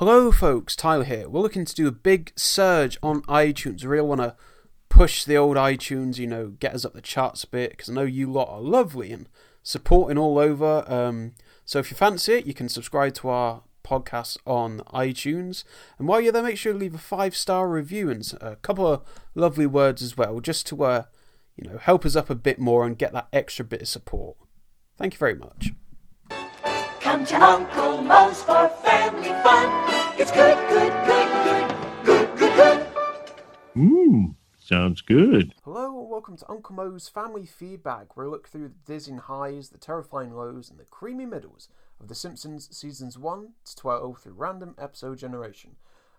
Hello, folks. Tyler here. We're looking to do a big surge on iTunes. We really want to push the old iTunes, you know, get us up the charts a bit because I know you lot are lovely and supporting all over. Um, so if you fancy it, you can subscribe to our podcast on iTunes. And while you're there, make sure to leave a five star review and a couple of lovely words as well, just to uh, you know help us up a bit more and get that extra bit of support. Thank you very much. Come to Uncle Moe's for family fun. It's good, good, good, good, good, good, good. Mmm, sounds good. Hello and welcome to Uncle Moe's Family Feedbag, where we look through the dizzying highs, the terrifying lows, and the creamy middles of The Simpsons seasons 1 to 12 through random episode generation.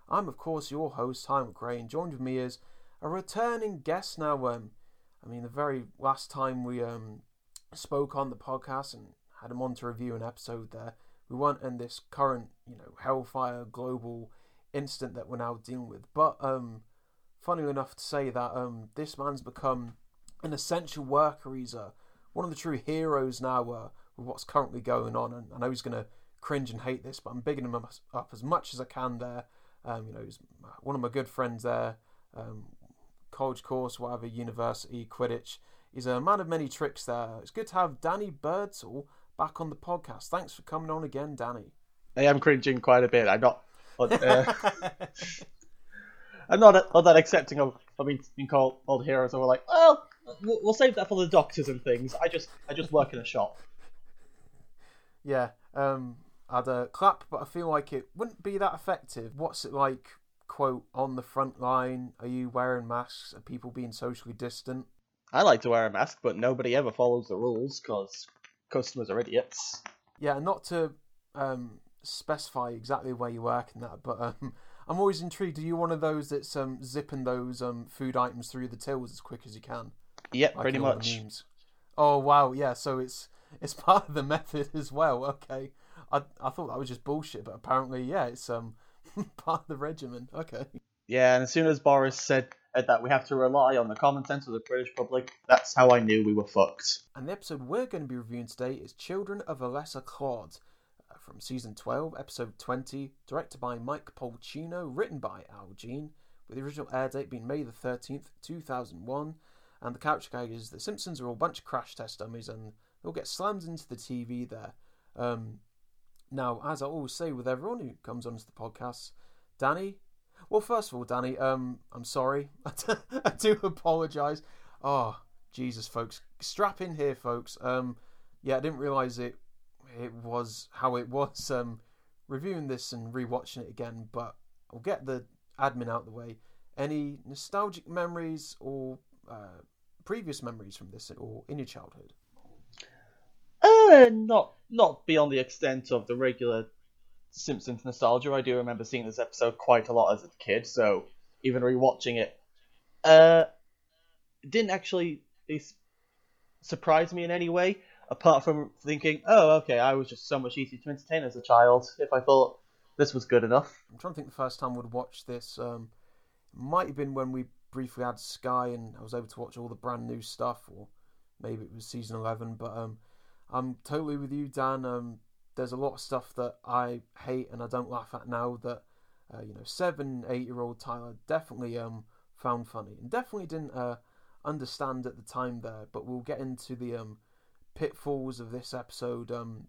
I'm, of course, your host, Simon Gray, and joined with me is a returning guest now. Um, I mean, the very last time we um, spoke on the podcast and had him on to review an episode there, we weren't in this current, you know, hellfire global incident that we're now dealing with. But um, funny enough to say that um, this man's become an essential worker. He's uh, one of the true heroes now uh, with what's currently going on. And I know he's going to cringe and hate this, but I'm bigging him up as much as I can there. Um, you know, he's one of my good friends there, um, college course, whatever, university, Quidditch. He's a man of many tricks there. It's good to have Danny Birdsall back on the podcast. Thanks for coming on again, Danny. I am cringing quite a bit. I'm not. Uh, I'm not, not that accepting of, of being, called old heroes. And we're like, well, we'll we'll save that for the doctors and things. I just I just work in a shop. Yeah, um, I'd uh, clap, but I feel like it wouldn't be that effective. What's it like, quote, on the front line? Are you wearing masks? Are people being socially distant? I like to wear a mask, but nobody ever follows the rules because customers are idiots. Yeah, not to um, specify exactly where you work and that, but um, I'm always intrigued. Are you one of those that's um, zipping those um, food items through the tills as quick as you can? Yep, Like pretty in all the much. Oh wow, yeah. So it's it's part of the method as well. Okay, I I thought that was just bullshit, but apparently, yeah, it's um part of the regimen. Okay. Yeah, and as soon as Boris said that we have to rely on the common sense of the British public, that's how I knew we were fucked. And the episode we're going to be reviewing today is Children of a Lesser Clod uh, from season 12, episode 20, directed by Mike Polcino, written by Al Jean, with the original air date being May the 13th, 2001. And the couch gag is the Simpsons are all a bunch of crash test dummies and they'll get slammed into the TV there. Um, now, as I always say with everyone who comes onto the podcast, Danny. Well, first of all, Danny, um, I'm sorry. I do apologise. Oh, Jesus, folks, strap in here, folks. Um, yeah, I didn't realise it. It was how it was. Um, reviewing this and rewatching it again, but I'll get the admin out of the way. Any nostalgic memories or uh, previous memories from this, or in your childhood? Uh, not not beyond the extent of the regular Simpsons nostalgia. I do remember seeing this episode quite a lot as a kid, so even rewatching it, uh, didn't actually surprise me in any way. Apart from thinking, oh, okay, I was just so much easier to entertain as a child if I thought this was good enough. I'm trying to think the first time we'd watch this. Um, might have been when we briefly had Sky and I was able to watch all the brand new stuff, or maybe it was season 11. But um, I'm totally with you, Dan. Um, there's a lot of stuff that I hate and I don't laugh at now that, uh, you know, seven, eight year old Tyler definitely um, found funny and definitely didn't uh, understand at the time there. But we'll get into the um, pitfalls of this episode um,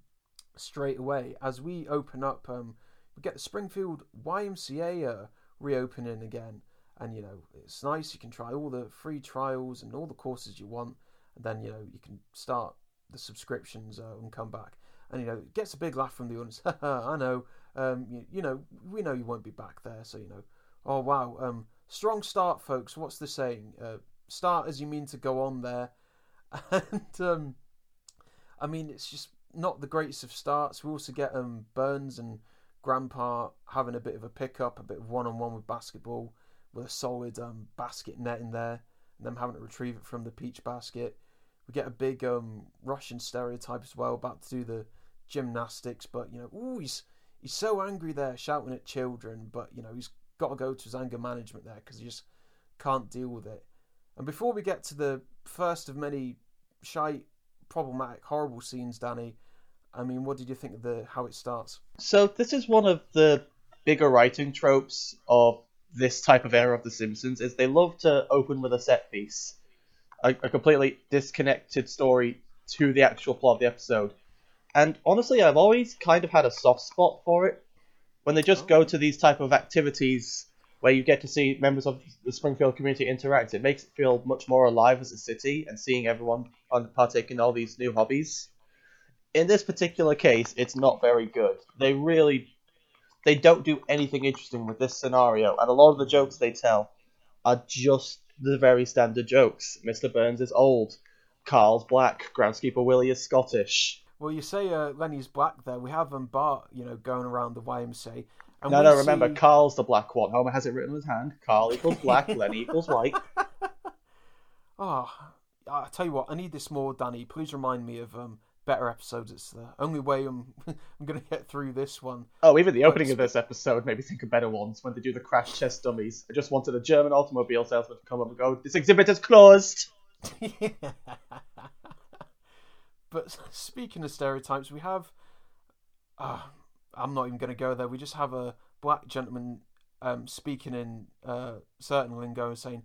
straight away as we open up. Um, we get the Springfield YMCA uh, reopening again, and you know it's nice. You can try all the free trials and all the courses you want, and then you know you can start the subscriptions uh, and come back. And you know gets a big laugh from the audience. I know, um, you, you know, we know you won't be back there, so you know. Oh wow, um, strong start, folks. What's the saying? Uh, start as you mean to go on there, and um, I mean it's just not the greatest of starts. We also get um Burns and Grandpa having a bit of a pickup, a bit of one on one with basketball, with a solid um, basket net in there, and them having to retrieve it from the peach basket. We get a big um, Russian stereotype as well, about to do the gymnastics, but you know, ooh, he's he's so angry there, shouting at children, but you know, he's got to go to his anger management there because he just can't deal with it. And before we get to the first of many shy, problematic, horrible scenes, Danny, I mean, what did you think of the how it starts? So this is one of the bigger writing tropes of this type of era of The Simpsons is they love to open with a set piece, a, a completely disconnected story to the actual plot of the episode. And honestly, I've always kind of had a soft spot for it when they just go oh. to these type of activities where you get to see members of the Springfield community interact. It makes it feel much more alive as a city and seeing everyone partake in all these new hobbies. In this particular case, it's not very good. They really they don't do anything interesting with this scenario, and a lot of the jokes they tell are just the very standard jokes. Mr. Burns is old, Carl's black, groundskeeper Willie is Scottish. Well, you say uh, Lenny's black there. We have um, Bart, you know, going around the YMCA. And No, no, remember, Carl's the black one. Homer has it written on his hand. Carl equals black, Lenny equals white. Oh, I tell you what, I need this more, Danny. Please remind me of um, better episodes. It's the only way I'm I'm gonna get through this one. Oh, even the opening of this episode made me think of better ones when they do the crash test dummies. I just wanted a German automobile salesman to come up and go, This exhibit is closed! But speaking of stereotypes, we have. Uh, I'm not even going to go there. We just have a black gentleman um, speaking in uh, certain lingo and saying,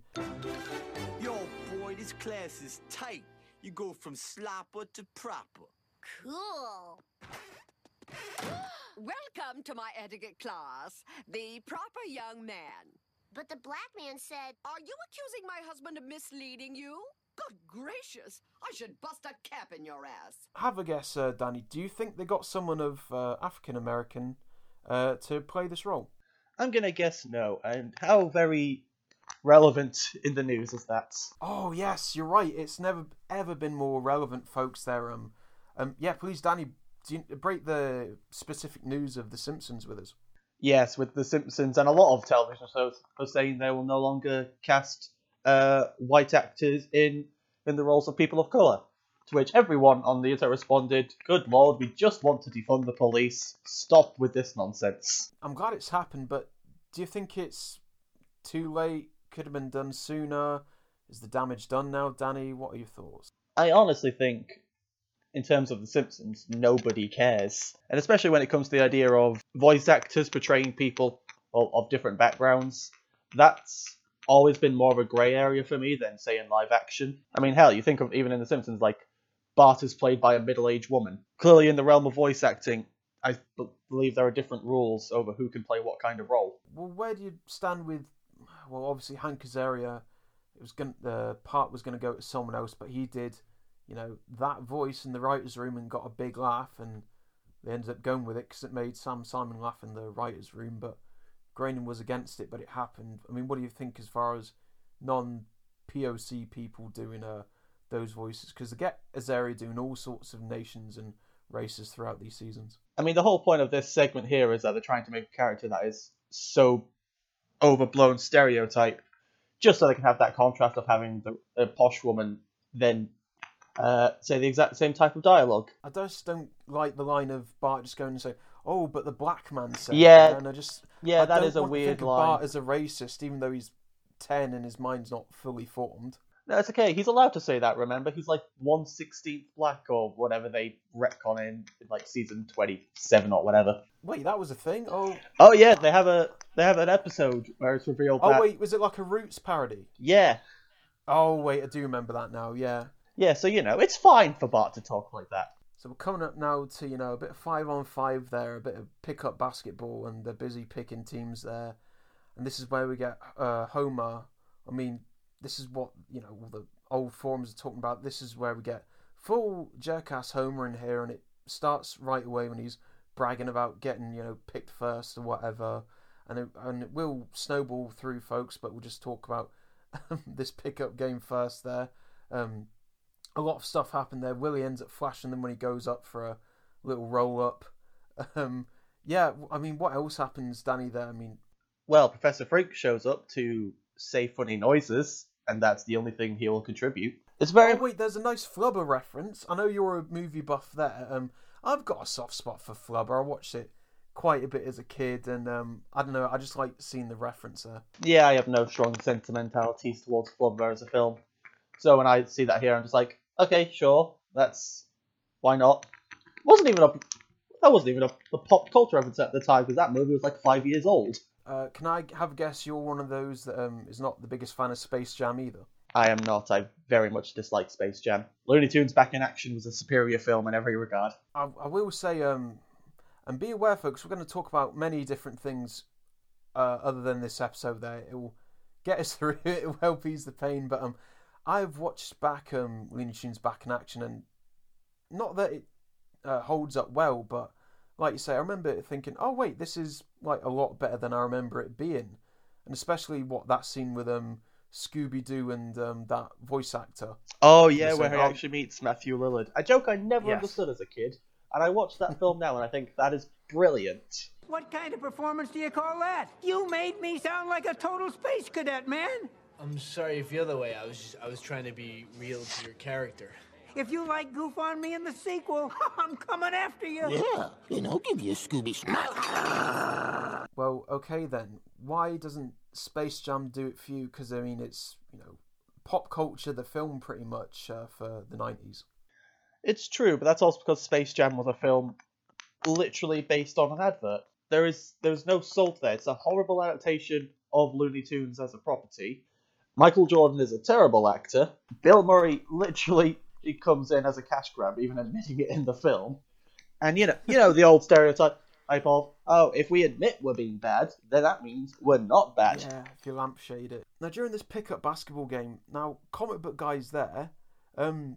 Yo, boy, this class is tight. You go from slopper to proper. Cool. Welcome to my etiquette class, the proper young man. But the black man said, Are you accusing my husband of misleading you? Good gracious, I should bust a cap in your ass. "Have a guess, uh, Danny. Do you think they got someone of uh, African American uh, to play this role?" I'm gonna guess no. And how very relevant in the news is that? Oh yes, you're right. It's never ever been more relevant, folks. There, um, um, yeah. Please, Danny, do you, break the specific news of The Simpsons with us. Yes, with The Simpsons and a lot of television shows are saying they will no longer cast uh, white actors in in the roles of people of color. To which everyone on the internet responded, "Good lord, we just want to defund the police. Stop with this nonsense." I'm glad it's happened, but do you think it's too late? Could have been done sooner. Is the damage done now, Danny? What are your thoughts? I honestly think, in terms of The Simpsons, nobody cares. And especially when it comes to the idea of voice actors portraying people of, of different backgrounds, that's always been more of a grey area for me than, say, in live action. I mean, hell, you think of even in The Simpsons, like, Bart is played by a middle aged woman. Clearly, in the realm of voice acting, I believe there are different rules over who can play what kind of role. Well, where do you stand with? Well, obviously Hank Azaria. It was going the part was going to go to someone else, but he did, you know, that voice in the writers' room and got a big laugh, and they ended up going with it because it made Sam Simon laugh in the writers' room. But Groening was against it, but it happened. I mean, what do you think as far as non POC people doing uh those voices? Because they get Azaria doing all sorts of nations and races throughout these seasons. I mean, the whole point of this segment here is that they're trying to make a character that is so overblown stereotype, just so they can have that contrast of having the a posh woman then uh, say the exact same type of dialogue. I just don't like the line of Bart just going and saying, "Oh, but the black man said." Yeah. and I just Yeah, I that a weird line. Bart as a racist, even though he's ten and his mind's not fully formed. No, it's okay. He's allowed to say that. Remember, he's like one sixteenth black or whatever they retcon in like season twenty seven or whatever. Wait, that was a thing. Oh, Oh yeah, they have a they have an episode where it's revealed oh that wait, was it like a Roots parody? yeah Oh wait, I do remember that now. Yeah. yeah. So you know, it's fine for Bart to talk like that. So we're coming up now to you know a bit of five on five there, a bit of pick up basketball, and they're busy picking teams there. And this is where we get uh, Homer. I mean, this is what you know all the old forums are talking about. This is where we get full jerkass Homer in here, and it starts right away when he's bragging about getting you know picked first or whatever, and it, and it will snowball through, folks. But we'll just talk about this pickup game first there. Um, a lot of stuff happened there. Willie ends up flashing them when he goes up for a little roll up. Um, yeah, I mean, what else happens, Danny? There, I mean, Well, Professor Frink shows up to say funny noises, and that's the only thing he will contribute. It's very oh wait, there's a nice Flubber reference. I know you're a movie buff there. Um, I've got a soft spot for Flubber. I watched it quite a bit as a kid, and um, I don't know, I just like seeing the reference there. yeah. I have no strong sentimentalities towards Flubber as a film, so when I see that here, I'm just like, okay, sure, that's why not. wasn't even a That wasn't even a, a pop culture reference at the time because that movie was like five years old. Uh, can I have a guess? You're one of those that um, is not the biggest fan of Space Jam either. I am not. I very much dislike Space Jam. Looney Tunes Back in Action was a superior film in every regard. I, I will say, um, and be aware, folks, we're going to talk about many different things uh, other than this episode. There, it will get us through. It will help ease the pain. But um, I've watched back um, Looney Tunes Back in Action, and not that it uh, holds up well, but like you say, I remember thinking, oh wait, this is like a lot better than I remember it being, and especially what that scene with um Scooby Doo and um that voice actor. Oh yeah, where he I'll- actually meets Matthew Lillard. A joke I never Yes. understood as a kid, and I watched that film now and I think that is brilliant. What kind of performance do you call that? You made me sound like a total space cadet, man. I'm sorry if you're the way. I was just, I was trying to be real to your character. If you like goof on me in the sequel, I'm coming after you. Yeah, and I'll give you a Scooby smack. Well, okay then. Why doesn't Space Jam do it for you? Because I mean, it's you know, pop culture, the film, pretty much uh, for the nineties. It's true, but that's also because Space Jam was a film literally based on an advert. There is there's no salt there. It's a horrible adaptation of Looney Tunes as a property. Michael Jordan is a terrible actor. Bill Murray literally he comes in as a cash grab, even admitting it in the film. And you know, you know the old stereotype type of oh, if we admit we're being bad, then that means we're not bad. Yeah, if you lampshade it. Now during this pickup basketball game, now comic book guys there, um,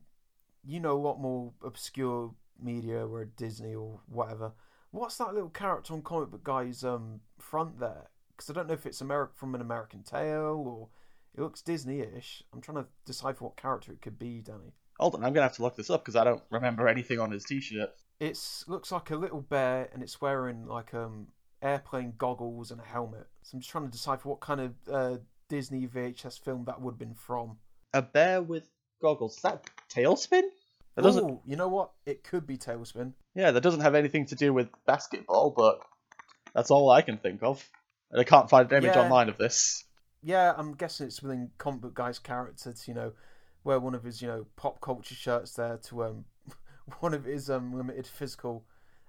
you know lot more obscure media or Disney or whatever. What's that little character on comic book guys um front there? Because I don't know if it's American from an American Tail or it looks Disney-ish. I'm trying to decipher what character it could be, Danny. Hold on, I'm gonna have to look this up because I don't remember anything on his T-shirt. It looks like a little bear and it's wearing like um airplane goggles and a helmet. So I'm just trying to decipher what kind of uh, Disney VHS film that would have been from. A bear with goggles. Is that TaleSpin? That doesn't. Ooh, you know what? It could be TaleSpin. Yeah, that doesn't have anything to do with basketball, but that's all I can think of. And I can't find an image Yeah. online of this. Yeah, I'm guessing it's within comic book guy's character to, you know, wear one of his, you know, pop culture shirts there to um one of his um limited physical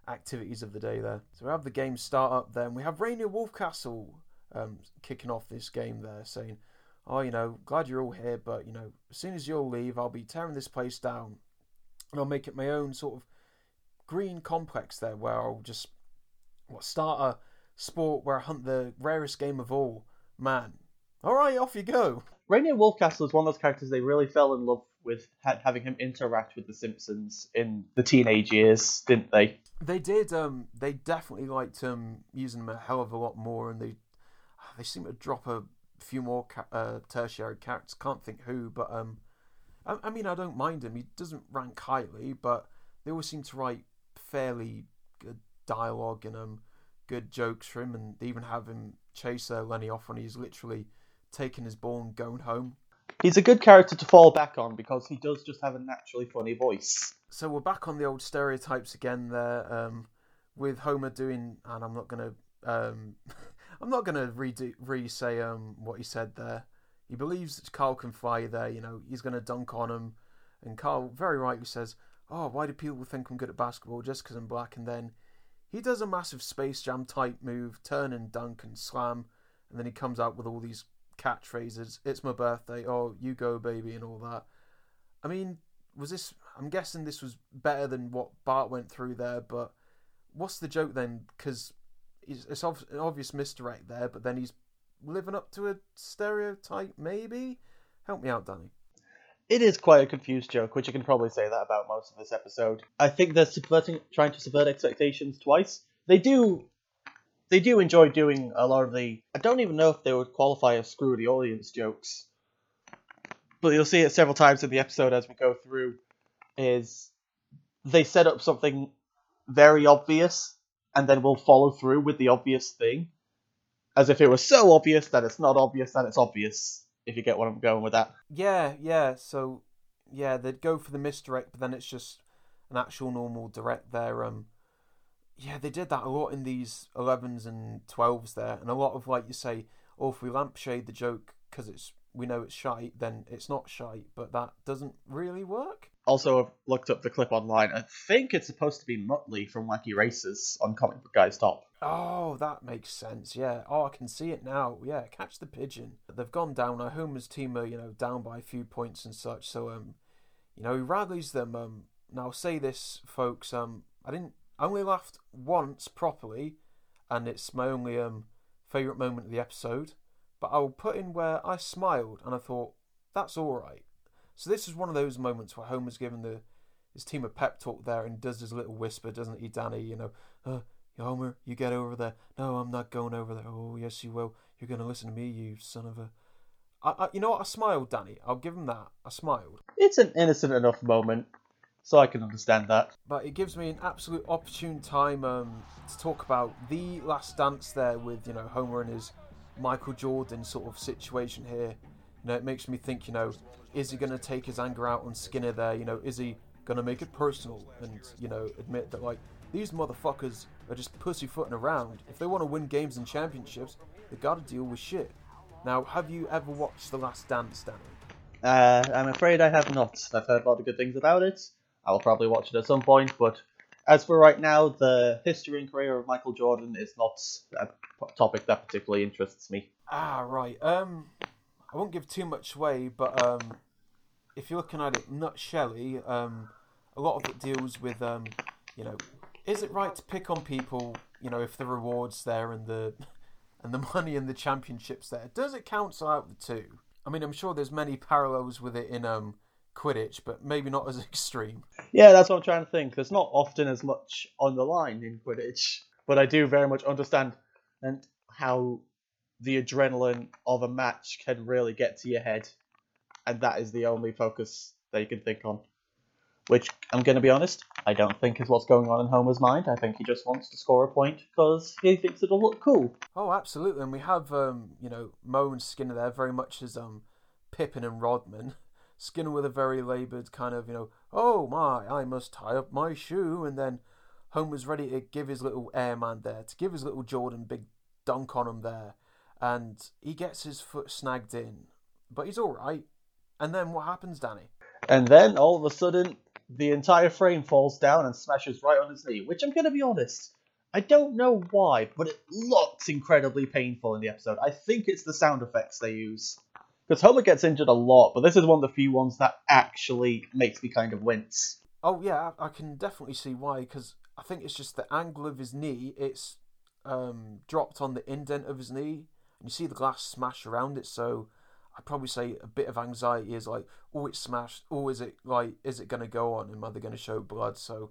activities of the day there. So we have the game start up then. We have Rainier Wolfcastle um kicking off this game there, saying, Oh, you know, glad you're all here, but you know, as soon as you'll leave, I'll be tearing this place down. And I'll make it my own sort of green complex there where I'll just what start a sport where I hunt the rarest game of all, man. All right, off you go. Rainier Wolfcastle is one of those characters they really fell in love with ha- having him interact with the Simpsons in the teenage years, didn't they? They did. Um, they definitely liked um using him a hell of a lot more, and they they seem to drop a few more ca- uh, tertiary characters. Can't think who, but um, I, I mean I don't mind him. He doesn't rank highly, but they always seem to write fairly good dialogue and um good jokes for him, and they even have him chase uh, Lenny off when he's literally taking his ball and going home. He's a good character to fall back on because he does just have a naturally funny voice. So we're back on the old stereotypes again there, um, with Homer doing, and I'm not gonna, um, I'm not gonna redo, re-say um, what he said there. He believes that Carl can fly there. You know, he's gonna dunk on him, and Carl very rightly says, "Oh, why do people think I'm good at basketball just because I'm black?" And then he does a massive Space Jam type move, turn and dunk and slam, and then he comes out with all these catchphrases. It's my birthday. Oh, you go, baby, and all that. I mean, was this? I'm guessing this was better than what Bart went through there. But what's the joke then? Because it's ob- an obvious misdirect there, but then he's living up to a stereotype. Maybe help me out, Danny. It is quite a confused joke, which you can probably say that about most of this episode. I think they're subverting, trying to subvert expectations twice. They do, they do enjoy doing a lot of the. I don't even know if they would qualify as screw the audience jokes, but you'll see it several times in the episode as we go through. Is they set up something very obvious and then we'll follow through with the obvious thing, as if it was so obvious that it's not obvious that it's obvious. If you get what I'm going with that. Yeah, yeah. So yeah, they'd go for the misdirect, but then it's just an actual normal direct there. Um, yeah, they did that a lot in these 11s and 12s there, and a lot of like you say, oh, if we lampshade the joke because it's we know it's shite, then it's not shite. But that doesn't really work. Also, I've looked up the clip online. I think it's supposed to be Muttley from Wacky Races on Comic Book Guy's Top. Oh, that makes sense. Yeah. Oh, I can see it now. Yeah, catch the pigeon. They've gone down. Now Homer's team are you know down by a few points and such. So um, you know he rallies them. Um, now say this, folks. Um, I didn't. I only laughed once properly, and it's my only um favorite moment of the episode. But I'll put in where I smiled and I thought that's all right. So this is one of those moments where Homer's given the his team a pep talk there and does his little whisper, doesn't he, Danny? You know, uh, Homer, you get over there. No, I'm not going over there. Oh, yes, you will. You're going to listen to me, you son of a. I, I, you know what? I smiled, Danny. I'll give him that. I smiled. It's an innocent enough moment, so I can understand that. But it gives me an absolute opportune time um, to talk about the last dance there with, you know, Homer and his Michael Jordan sort of situation here. You know, it makes me think, you know, is he going to take his anger out on Skinner there? You know, is he going to make it personal and, you know, admit that, like, these motherfuckers are just pussyfooting around. If they want to win games and championships, they got to deal with shit. Now, have you ever watched The Last Dance, Danny? Uh, I'm afraid I have not. I've heard a lot of good things about it. I will probably watch it at some point, but as for right now, the history and career of Michael Jordan is not a topic that particularly interests me. Ah, right. Um, I won't give too much away, but um, if you're looking at it nutshelly, um, a lot of it deals with um, you know, is it right to pick on people? You know, if the rewards there and the and the money and the championships there, does it cancel out the two? I mean, I'm sure there's many parallels with it in um Quidditch, but maybe not as extreme. Yeah, that's what I'm trying to think. There's not often as much on the line in Quidditch, but I do very much understand and how the adrenaline of a match can really get to your head, and that is the only focus that you can think on. Which I'm going to be honest, I don't think is what's going on in Homer's mind. I think he just wants to score a point because he thinks it'll look cool. Oh, absolutely, and we have um, you know Moe and Skinner there very much as um Pippen and Rodman. Skinner with a very laboured kind of, you know, oh my, I must tie up my shoe, and then Homer's ready to give his little airman there, to give his little Jordan big dunk on him there, and he gets his foot snagged in, but he's all right. And then what happens, Danny? And then all of a sudden, the entire frame falls down and smashes right on his knee. Which I'm going to be honest, I don't know why, but it looks incredibly painful in the episode. I think it's the sound effects they use. Because Homer gets injured a lot, but this is one of the few ones that actually makes me kind of wince. Oh yeah, I can definitely see why. Because I think it's just the angle of his knee. It's um, dropped on the indent of his knee, and you see the glass smash around it. So I'd probably say a bit of anxiety is like, oh, it's smashed. Oh, is it like, is it going to go on? Am I going to show blood? So,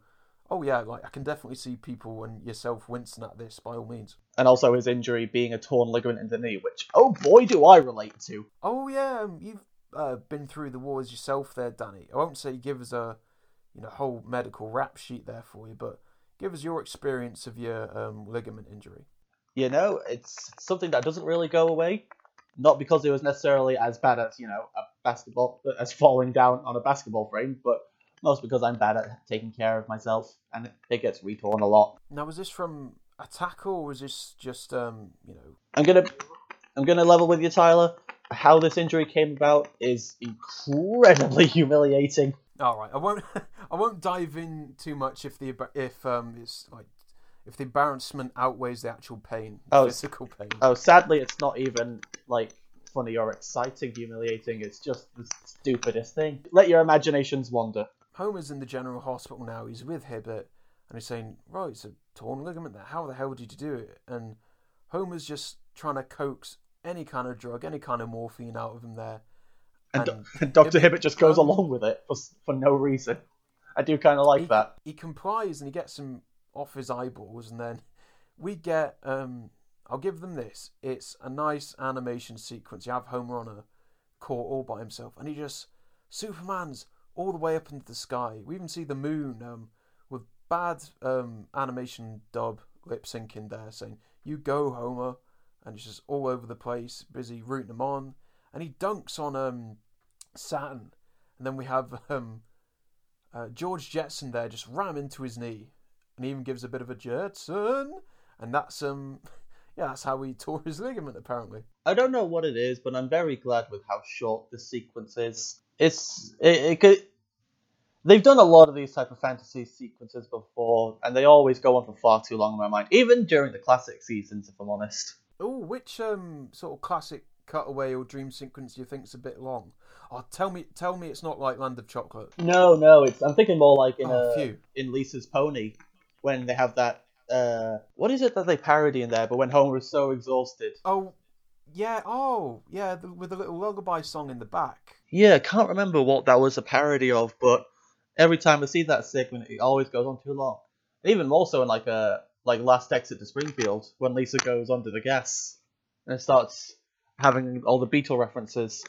oh yeah, like I can definitely see people and yourself wincing at this by all means. And also his injury being a torn ligament in the knee, which oh boy do I relate to. Oh yeah, um, you've uh, been through the wars yourself there, Danny. I won't say give us a you know whole medical rap sheet there for you, but give us your experience of your um, ligament injury. You know, it's something that doesn't really go away. Not because it was necessarily as bad as you know a basketball as falling down on a basketball frame, but most because I'm bad at taking care of myself, and it gets retorn a lot. Now, was this from a tackle, or was this just um, you know? I'm gonna, I'm gonna level with you, Tyler. How this injury came about is incredibly humiliating. All right, I won't, I won't dive in too much if the if um it's like if the embarrassment outweighs the actual pain, Oh, physical pain. Oh, sadly, it's not even like funny or exciting, humiliating. It's just the stupidest thing. Let your imaginations wander. Homer's in the general hospital now. He's with Hibbert, and he's saying, "Right, it's a torn ligament there. How the hell did you do it?" And Homer's just trying to coax any kind of drug, any kind of morphine out of him there. And, and Doctor Hibbert just goes along with it for for no reason. I do kind of like he, that. He complies and he gets him off his eyeballs, and then we get. um I'll give them this. It's a nice animation sequence. You have Homer on a court all by himself, and he just Superman's all the way up into the sky. We even see the moon um, with bad um, animation dub lip syncing there, saying "You go, Homer," and it's just all over the place, busy rooting him on, and he dunks on um, Saturn, and then we have um, uh, George Jetson there just ram into his knee, and he even gives a bit of a Jetson, and that's um, yeah, that's how he tore his ligament apparently. I don't know what it is, but I'm very glad with how short this sequence is. It's it, it could. They've done a lot of these type of fantasy sequences before, and they always go on for far too long in my mind. Even during the classic seasons, if I'm honest. Oh, which um sort of classic cutaway or dream sequence do you think's a bit long? Oh, tell me, tell me, it's not like Land of Chocolate. No, no, it's I'm thinking more like in Oh, uh, phew. in Lisa's Pony when they have that. Uh, what is it that they parody in there? But when Homer is so exhausted. Oh, yeah. Oh, yeah. The, with the little lullaby song in the back. Yeah, I can't remember what that was a parody of, but every time I see that segment, it always goes on too long. Even more so in like a like Last Exit to Springfield when Lisa goes under the gas and starts having all the Beatle references.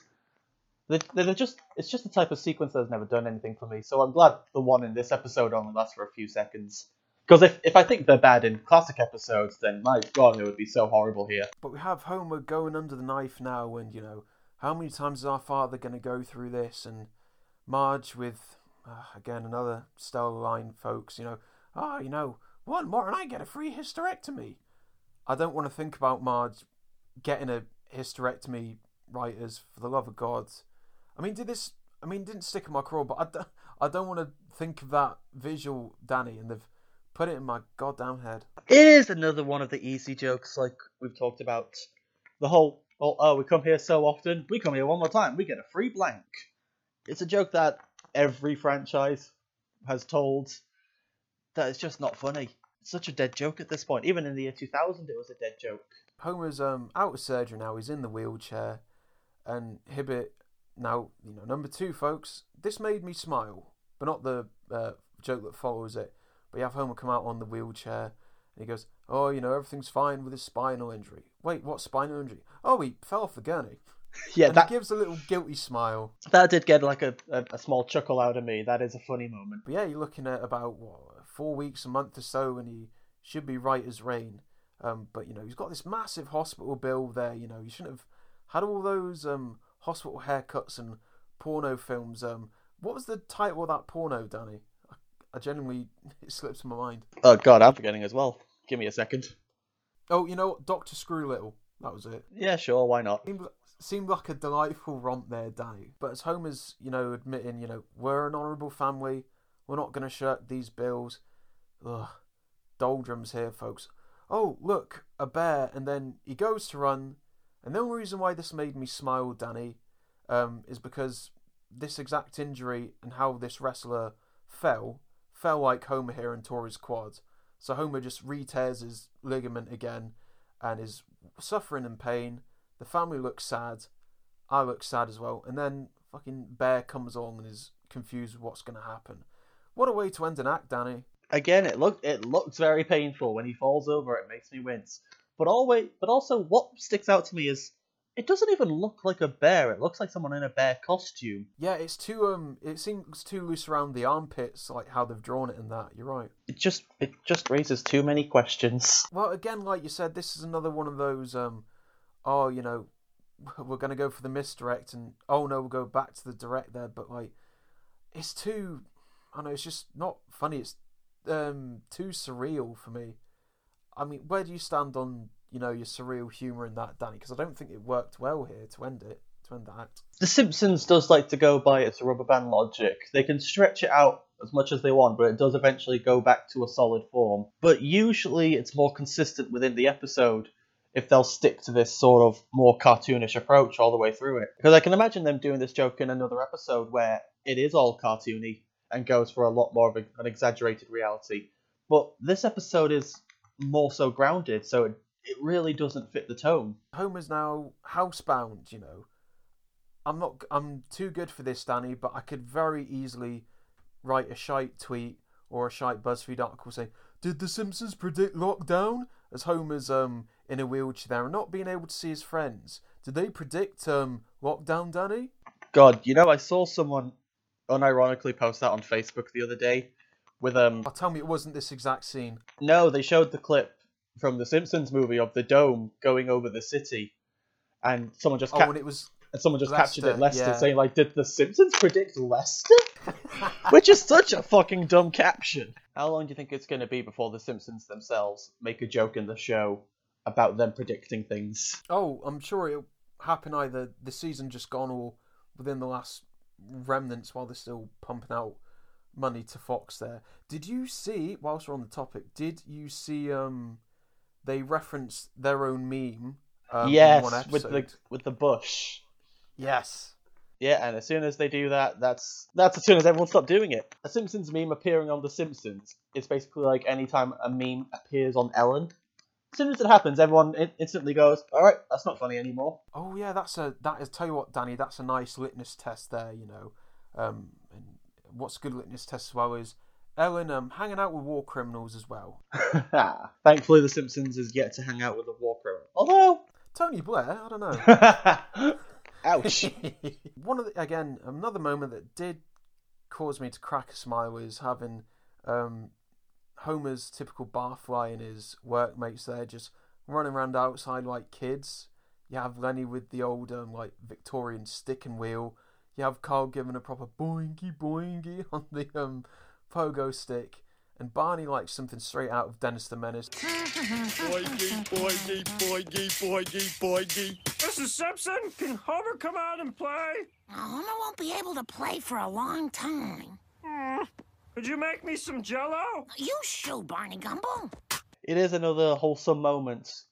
They, they're just it's just the type of sequence that's never done anything for me. So I'm glad the one in this episode only lasts for a few seconds. Because if, if I think they're bad in classic episodes, then my god, it would be so horrible here. But we have Homer going under the knife now, and you know, how many times is our father going to go through this? And Marge with, uh, again, another stellar line, folks, you know, ah, you know, one more and I get a free hysterectomy. I don't want to think about Marge getting a hysterectomy, writers, for the love of God. I mean, did this, I mean, didn't stick in my craw, but I, d- I don't want to think of that visual, Danny, and they've put it in my goddamn head. It is another one of the easy jokes, like we've talked about. The whole, oh, oh, we come here so often, we come here one more time, we get a free blank. It's a joke that every franchise has told that it's just not funny. It's such a dead joke at this point. Even in the year 2000, it was a dead joke. Homer's um out of surgery now. He's in the wheelchair, and Hibbert now you know number two, folks. This made me smile, but not the uh, joke that follows it. But you have Homer come out on the wheelchair, and he goes, "Oh, you know everything's fine with his spinal injury." Wait, what spinal injury? Oh, he fell off the gurney. Yeah, and that gives a little guilty smile. that did get like a, a, a small chuckle out of me. That is a funny moment. But yeah, you're looking at about what, four weeks, a month or so, and he should be right as rain. Um, but you know, he's got this massive hospital bill there. You know, you shouldn't have had all those um, hospital haircuts and porno films. Um, what was the title of that porno, Danny? I, genuinely it slips in my mind. Oh god, I'm forgetting as well. Give me a second. Oh, you know what? Doctor Screw Little. That was it. Yeah, sure, why not? Seemed, seemed like a delightful romp there, Danny. But as Homer's, you know, admitting, you know, we're an honourable family. We're not going to shirk these bills. Ugh. Doldrums here, folks. Oh, look, a bear. And then he goes to run. And the only reason why this made me smile, Danny, um, is because this exact injury and how this wrestler fell, fell like Homer here and tore his quad. So Homer just re-tears his ligament again and is suffering in pain. The family looks sad. I look sad as well. And then fucking Bear comes along and is confused what's going to happen. What a way to end an act, Danny. Again, it look it looks very painful when he falls over. It makes me wince. But always, but also, what sticks out to me is it doesn't even look like a bear. It looks like someone in a bear costume. Yeah, it's too um, it seems too loose around the armpits, like how they've drawn it and that. You're right. It just it just raises too many questions. Well, again, like you said, this is another one of those um, oh, you know, we're gonna go for the misdirect, and oh no, we'll go back to the direct there. But like, it's too, I don't know, it's just not funny. It's um too surreal for me. I mean, where do you stand on you know your surreal humor in that, Danny? Because I don't think it worked well here to end it, to end the act. The Simpsons does like to go by its rubber band logic. They can stretch it out as much as they want, but it does eventually go back to a solid form. But usually it's more consistent within the episode if they'll stick to this sort of more cartoonish approach all the way through it. Because I can imagine them doing this joke in another episode where it is all cartoony and goes for a lot more of an exaggerated reality. But this episode is more so grounded, so it, it really doesn't fit the tone. Homer's now housebound, you know. I'm not. I'm too good for this, Danny. But I could very easily write a shite tweet or a shite BuzzFeed article saying, "Did the Simpsons predict lockdown?" As Homer's um in a wheelchair and not being able to see his friends. Did they predict um lockdown, Danny? God, you know, I saw someone unironically post that on Facebook the other day with um Oh, tell me it wasn't this exact scene. no, they showed the clip from the Simpsons movie of the dome going over the city, and someone just Oh, cap- and it was and someone just captured it Leicester, Leicester yeah. saying like, "Did the Simpsons predict Leicester?" Which is such a fucking dumb caption. How long do you think it's going to be before the Simpsons themselves make a joke in the show about them predicting things. Oh, I'm sure it'll happen either the season just gone or within the last remnants while they're still pumping out money to Fox there. Did you see, whilst we're on the topic, did you see um they referenced their own meme um, yes, with the with the bush. Yes. Yeah, and as soon as they do that, that's that's as soon as everyone stopped doing it. A Simpsons meme appearing on The Simpsons is basically like anytime a meme appears on Ellen. As soon as it happens, everyone in- instantly goes, "All right, that's not funny anymore." Oh yeah, that's a that is tell you what, Danny, that's a nice litmus test there, you know. Um and what's a good litmus test as well is Ellen um hanging out with war criminals as well. Thankfully, The Simpsons is yet to hang out with a war criminal. Although, Tony Blair, I don't know. ouch. One of the, again another moment that did cause me to crack a smile is having um, Homer's typical barfly and his workmates there just running around outside like kids. You have Lenny with the old um, like Victorian stick and wheel. You have Carl giving a proper boingy boingy on the um, pogo stick. And Barney likes something straight out of Dennis the Menace. Boingy, boingy, boingy, boingy, boingy. Mrs. Simpson, can Homer come out and play? Homer won't be able to play for a long time. Hmm. Could you make me some jello? You shoot, Barney Gumble. it is another wholesome moment,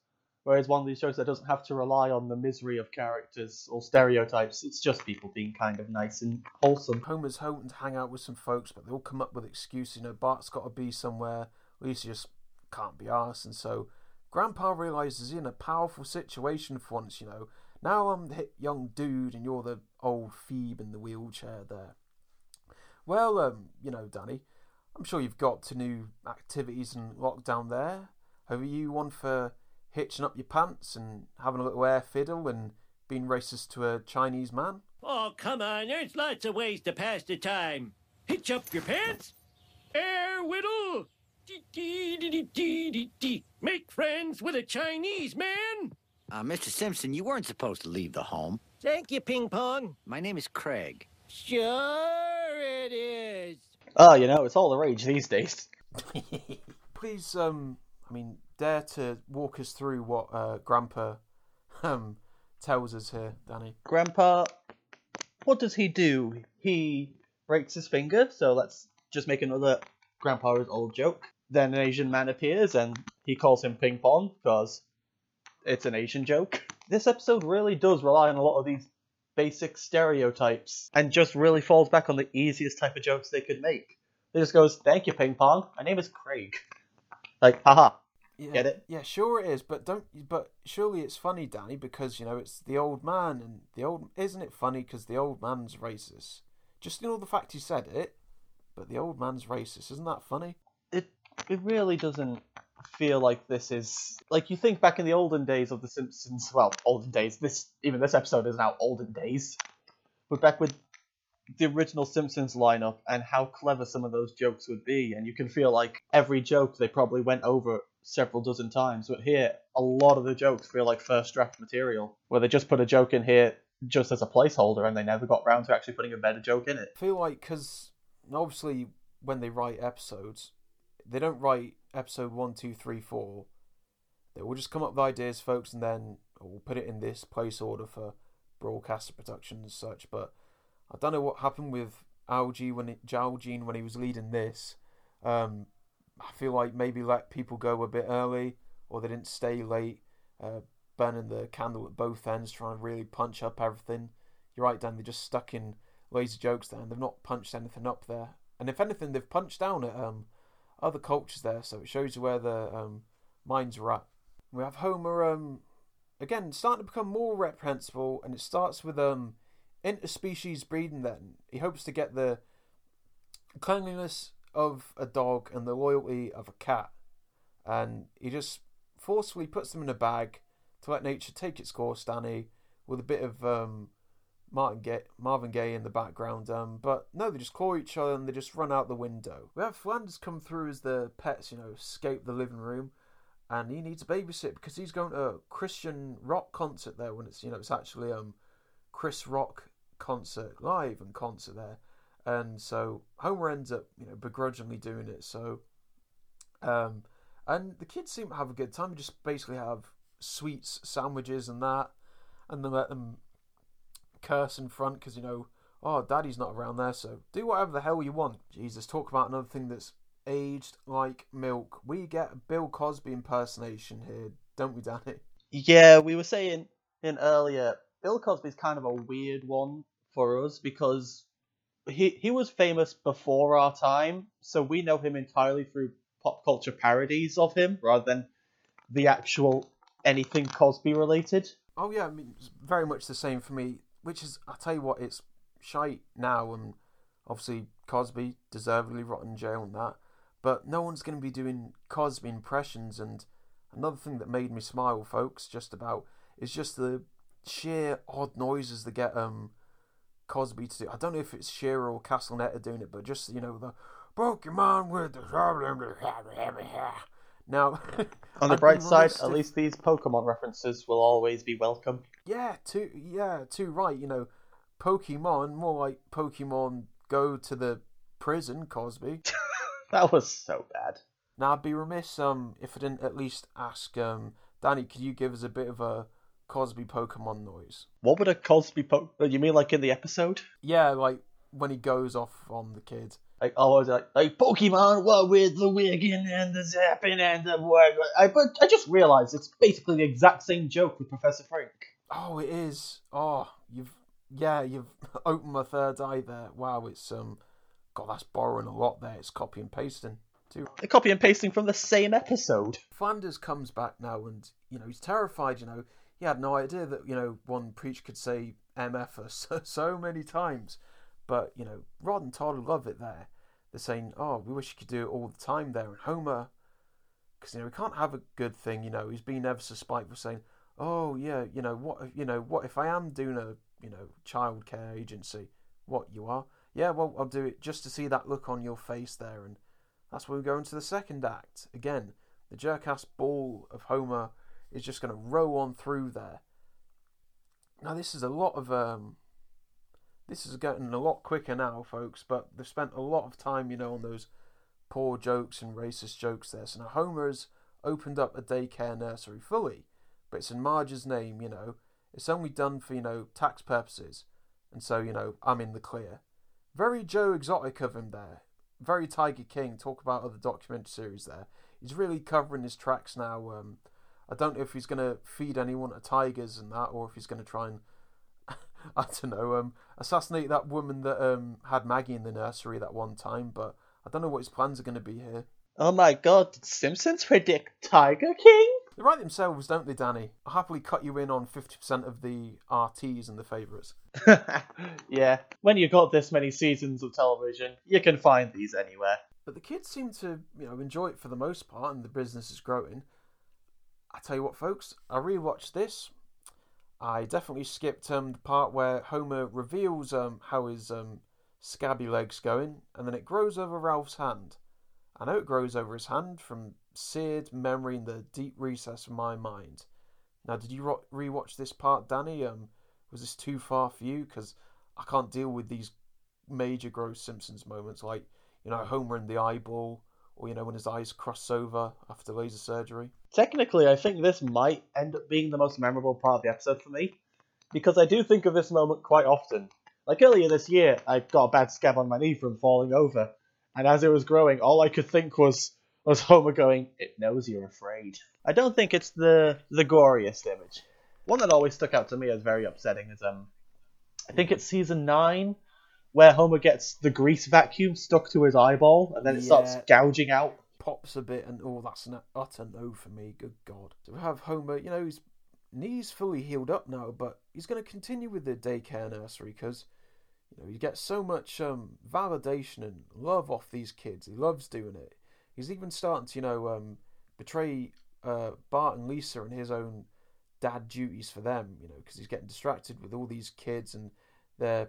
whereas one of these shows that doesn't have to rely on the misery of characters or stereotypes. It's just people being kind of nice and wholesome. Homer's hoping to hang out with some folks, but they all come up with excuses. You know, Bart's got to be somewhere. Lisa just can't be arsed, and so Grandpa realizes he's in a powerful situation for once. You know, now I'm the hip young dude, and you're the old Phoebe in the wheelchair there. Well, um, you know, Danny, I'm sure you've got to new activities and lockdown there. Are you one for hitching up your pants and having a little air fiddle and being racist to a Chinese man? Oh, come on, there's lots of ways to pass the time. Hitch up your pants, air whittle, dee dee dee dee dee dee dee. Make friends with a Chinese man. Uh, Mr. Simpson, you weren't supposed to leave the home. Thank you, Ping Pong. My name is Craig. Sure it is. Oh, you know, it's all the rage these days. Please, um, I mean, dare to walk us through what uh, Grandpa um tells us here, Danny. Grandpa, what does he do? He breaks his finger, so let's just make another Grandpa's old joke. Then an Asian man appears and he calls him Ping Pong because it's an Asian joke. This episode really does rely on a lot of these basic stereotypes and just really falls back on the easiest type of jokes they could make. It just goes, Thank you, Ping Pong. My name is Craig. Like, haha. Yeah, Get it? Yeah, sure it is, but don't. But surely it's funny, Danny, because you know it's the old man, and the old isn't it funny because the old man's racist. Just you know the fact he said it, but the old man's racist. Isn't that funny? it it really doesn't feel like this is like you think back in the olden days of the Simpsons. Well, olden days. This even this episode is now olden days. But back with the original Simpsons lineup and how clever some of those jokes would be, and you can feel like every joke they probably went over several dozen times. But here, a lot of the jokes feel like first draft material, where they just put a joke in here just as a placeholder, and they never got round to actually putting a better joke in it. I feel like because obviously when they write episodes, they don't write episode one, two, three, four. They will just come up with ideas, folks, and then we'll put it in this place order for broadcaster production and such. But I don't know what happened with Algie when it, Al Jean when he was leading this. Um, I feel like maybe let people go a bit early, or they didn't stay late, uh, burning the candle at both ends, trying to really punch up everything. You're right, Dan. They're just stuck in lazy jokes there, and they've not punched anything up there. And if anything, they've punched down at um, other cultures there, so it shows you where the um, minds are at. We have Homer um, again starting to become more reprehensible, and it starts with um, interspecies breeding. Then he hopes to get the cleanliness of a dog and the loyalty of a cat, and he just forcefully puts them in a bag to let nature take its course. Danny, with a bit of um, Martin Gaye, Marvin Gaye in the background. Um, but no, they just claw each other and they just run out the window. We have Flanders come through as the pets, you know, escape the living room, and he needs a babysit because he's going to a Christian rock concert there when it's you know it's actually um Chris Rock concert live and concert there, and so Homer ends up you know begrudgingly doing it. So, um, and the kids seem to have a good time. Just basically have sweets sandwiches and that, and then let them curse in front because you know, oh, daddy's not around there, so do whatever the hell you want. Jesus, talk about another thing that's aged like milk. We get a Bill Cosby impersonation here, don't we, Danny? Yeah, we were saying in earlier, Bill Cosby's kind of a weird one for us because he he was famous before our time, so we know him entirely through pop culture parodies of him rather than the actual anything Cosby related. Oh yeah, I mean, it's very much the same for me. Which is, I tell you what, it's shite now, and obviously Cosby deservedly rotten jail and that. But no one's going to be doing Cosby impressions. And another thing that made me smile, folks, just about is just the sheer odd noises that get um Cosby to do. I don't know if it's Shearer or Castellaneta doing it, but just you know the Pokemon with the problem. now. On the bright side, at least these Pokemon references will always be welcome. Yeah, too. Yeah, too right. You know, Pokemon more like Pokemon go to the prison, Cosby. That was so bad. now I'd be remiss um if I didn't at least ask um Danny, could you give us a bit of a Cosby Pokemon noise? What would a Cosby po- You mean like in the episode? Yeah, like when he goes off on the kid. Like always like like Pokemon, what with the wigging and the zapping and the what? I but I just realized it's basically the exact same joke with Professor Frink. Oh, it is. Oh, you've yeah, you've opened my third eye there. Wow, it's um, God, that's borrowing a lot there. It's copy and pasting too. They're copy and pasting from the same episode. Flanders comes back now, and you know he's terrified. You know he had no idea that you know one preach could say MF so, so many times, but you know Rod and Todd love it there. They're saying, "Oh, we wish you could do it all the time there." And Homer, because you know we can't have a good thing. You know he's been ever so spiteful, saying, "Oh yeah, you know what? You know what if I am doing a you know childcare agency? What you are? Yeah, well I'll do it just to see that look on your face there." And that's where we go into the second act again. The jerk-ass ball of Homer is just going to row on through there. Now this is a lot of um, this is getting a lot quicker now, folks. But they've spent a lot of time, you know, on those poor jokes and racist jokes there. So now Homer's opened up a daycare nursery fully, but it's in Marge's name, you know. It's only done for you know tax purposes, and so you know I'm in the clear. Very Joe Exotic of him there. Very Tiger King. Talk about other documentary series there. He's really covering his tracks now. Um, I don't know if he's going to feed anyone to tigers and that, or if he's going to try and I don't know, um, assassinate that woman that um had Maggie in the nursery that one time. But I don't know what his plans are going to be here. Oh my god, did Simpsons predict Tiger King? They write themselves, don't they, Danny? I'll happily cut you in on 50% of the RTs and the favourites. yeah, when you've got this many seasons of television, you can find these anywhere. But the kids seem to, you know, enjoy it for the most part, and the business is growing. I tell you what, folks, I rewatched this. I definitely skipped um, the part where Homer reveals um, how his um, scabby leg's going, and then it grows over Ralph's hand. I know it grows over his hand from seared memory in the deep recess of my mind. Now, did you rewatch this part, Danny? Um, was this too far for you? Because I can't deal with these major gross Simpsons moments, like you know Homer in the eyeball, or you know when his eyes cross over after laser surgery. Technically, I think this might end up being the most memorable part of the episode for me, because I do think of this moment quite often. Like earlier this year, I got a bad scab on my knee from falling over, and as it was growing, all I could think was was Homer going, "It knows you're afraid." I don't think it's the the goriest image. One that always stuck out to me as very upsetting is um, I think it's season nine, where Homer gets the grease vacuum stuck to his eyeball, and then it starts Yeah. gouging out. Pops a bit, and oh, that's an utter no for me. Good God. So we have Homer. You know his knees fully healed up now, but he's going to continue with the daycare nursery because you know he gets so much um, validation and love off these kids. He loves doing it. He's even starting to you know um, betray uh, Bart and Lisa and his own dad duties for them. You know because he's getting distracted with all these kids and they're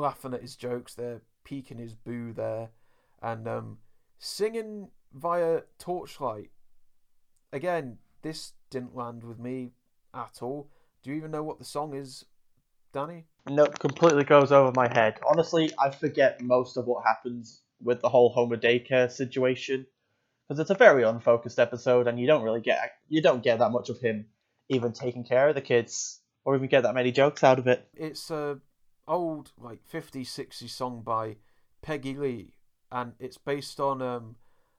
laughing at his jokes. They're peeking his boo there, and um, singing via torchlight. Again, this didn't land with me at all. Do you even know what the song is, Danny? Nope, completely goes over my head. Honestly, I forget most of what happens with the whole Homer daycare situation because it's a very unfocused episode, and you don't really get you don't get that much of him even taking care of the kids or even get that many jokes out of it. It's a old like 50s 60s song by Peggy Lee and it's based on um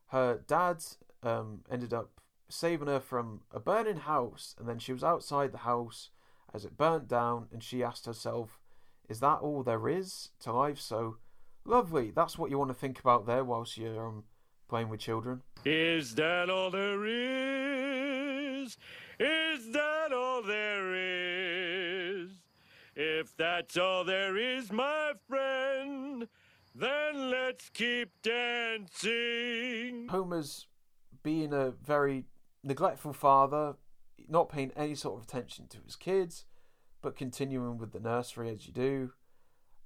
her dad um ended up saving her from a burning house and then she was outside the house as it burnt down and she asked herself is that all there is to life? So lovely. That's what you want to think about there whilst you're um, playing with children. Is that all there is? Is that If that's all there is, my friend, then let's keep dancing. Homer's being a very neglectful father, not paying any sort of attention to his kids, but continuing with the nursery as you do.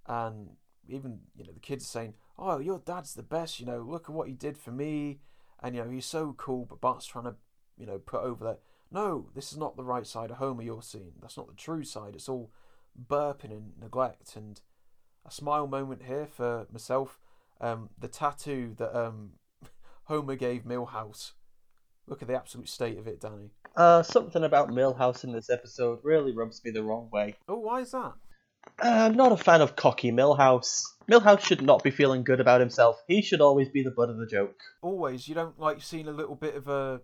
And even, you know, the kids are saying, Oh, your dad's the best, you know, look at what he did for me. And, you know, he's so cool, but Bart's trying to, you know, put over that. No, this is not the right side of Homer you're seeing. That's not the true side. It's all burping and neglect. And a smile moment here for myself. Um, the tattoo that um, Homer gave Milhouse. Look at the absolute state of it, Danny. Uh, something about Milhouse in this episode really rubs me the wrong way. Oh, why is that? Uh, I'm not a fan of cocky Milhouse. Milhouse should not be feeling good about himself. He should always be the butt of the joke. Always, you don't like seeing a little bit of a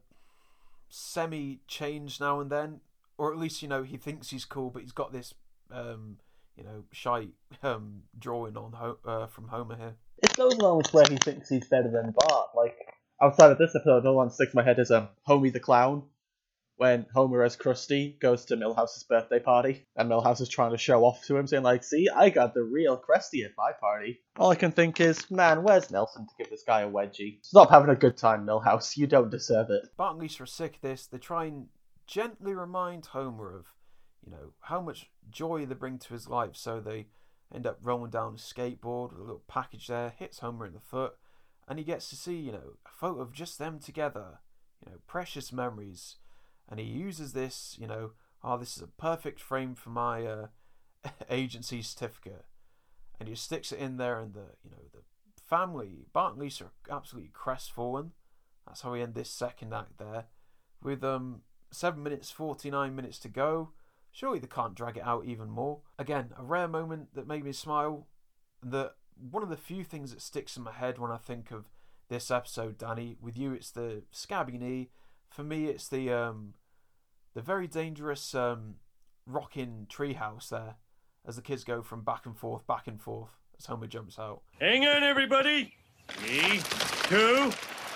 semi change now and then, or at least you know he thinks he's cool, but he's got this, um, you know, shy um, drawing on Ho- uh, from Homer here. It goes along with where he thinks he's better than Bart. Like outside of this episode, another one sticks in my head is um, Homie the Clown. When Homer as Krusty goes to Milhouse's birthday party, and Milhouse is trying to show off to him, saying like, "See, I got the real Krusty at my party." All I can think is, man, where's Nelson to give this guy a wedgie? Stop having a good time, Milhouse. You don't deserve it. Bart and Lisa are sick of this. They try and gently remind Homer of, you know, how much joy they bring to his life. So they end up rolling down a skateboard with a little package there, hits Homer in the foot, and he gets to see, you know, a photo of just them together. You know, precious memories. And he uses this, you know, oh, this is a perfect frame for my uh, agency certificate. And he sticks it in there, and the, you know, the family, Bart and Lisa are absolutely crestfallen. That's how we end this second act there. With um seven minutes forty nine minutes to go. Surely they can't drag it out even more. Again, a rare moment that made me smile. That one of the few things that sticks in my head when I think of this episode, Danny. With you, it's the scabby knee. For me, it's the um the very dangerous um rocking treehouse there, as the kids go from back and forth, back and forth as Homer jumps out. Hang on, everybody. Three, two,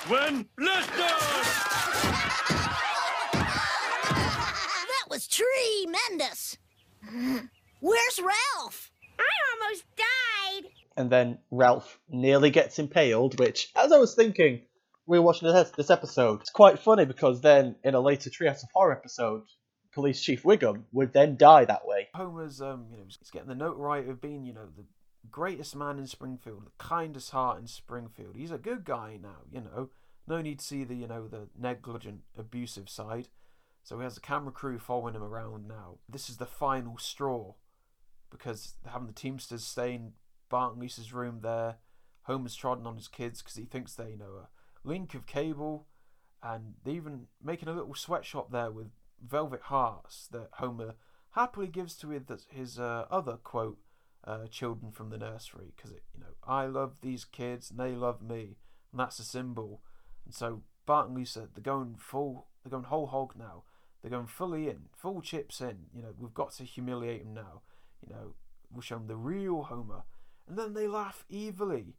one, blast off! That was tremendous. Where's Ralph? I almost died. And then Ralph nearly gets impaled, which, as I was thinking, we were watching this, this episode, it's quite funny because then in a later Treehouse of Horror episode, Police Chief Wiggum would then die that way. Homer's, um, you know, he's getting the note right of being, you know, the greatest man in Springfield, the kindest heart in Springfield. He's a good guy now, you know. No need to see the, you know, the negligent, abusive side. So he has a camera crew following him around now. This is the final straw because having the Teamsters stay in Bart and Lisa's room there. Homer's trodden on his kids because he thinks they, know, a link of cable. And they even making a little sweatshop there with velvet hearts that Homer happily gives to his, his uh, other quote uh, children from the nursery because you know I love these kids and they love me and that's a symbol and so Bart and Lisa they're going full they're going whole hog now they're going fully in full chips in. You know we've got to humiliate him now. You know we'll show them the real Homer. And then they laugh evilly.